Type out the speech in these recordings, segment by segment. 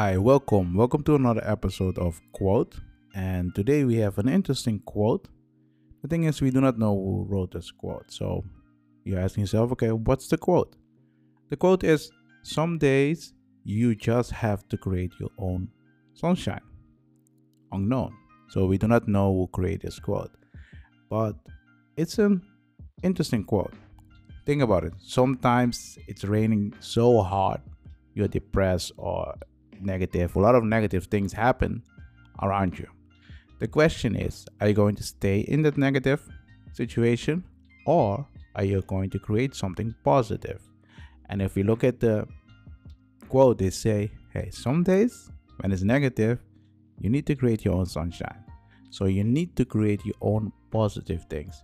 Hi, welcome. Welcome to another episode of Quote. And today we have an interesting quote. The thing is, we do not know who wrote this quote. So you're asking yourself, okay, what's the quote? The quote is Some days you just have to create your own sunshine. Unknown. So we do not know who created this quote. But it's an interesting quote. Think about it. Sometimes it's raining so hard, you're depressed or negative. A lot of negative things happen around you. The question is are you going to stay in that negative situation or are you going to create something positive? And if we look at the quote, they say, hey, some days when it's negative, you need to create your own sunshine. So you need to create your own positive things.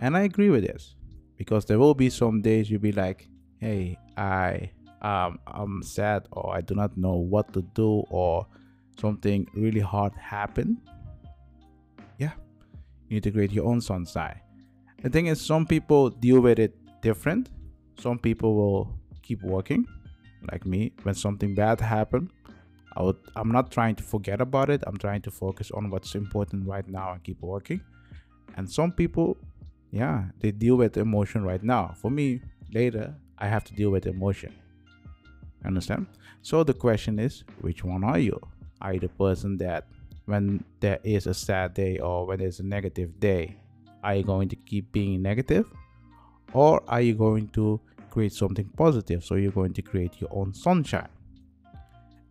And I agree with this because there will be some days you'll be like, hey, I um, I'm sad or I do not know what to do or something really hard happened. Yeah, you need to create your own sunshine. The thing is, some people deal with it different. Some people will keep working, like me. When something bad happened, I would. I'm not trying to forget about it. I'm trying to focus on what's important right now and keep working. And some people yeah they deal with emotion right now for me later i have to deal with emotion understand? So the question is which one are you? Are you the person that when there is a sad day or when there's a negative day are you going to keep being negative? Or are you going to create something positive? So you're going to create your own sunshine.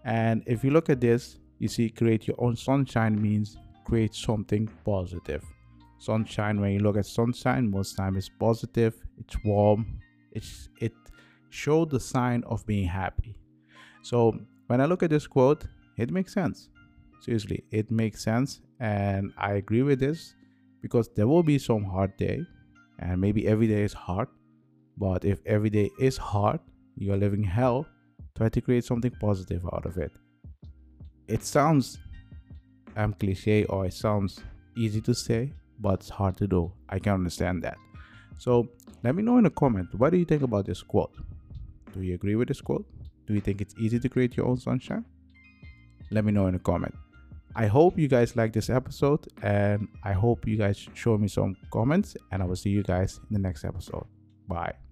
And if you look at this you see create your own sunshine means create something positive. Sunshine when you look at sunshine most time it's positive it's warm it's it show the sign of being happy so when i look at this quote it makes sense seriously it makes sense and i agree with this because there will be some hard day and maybe every day is hard but if every day is hard you're living hell try to create something positive out of it it sounds um cliche or it sounds easy to say but it's hard to do. I can understand that. So let me know in a comment what do you think about this quote? Do you agree with this quote? Do you think it's easy to create your own sunshine? Let me know in a comment. I hope you guys like this episode and I hope you guys show me some comments and I will see you guys in the next episode. Bye.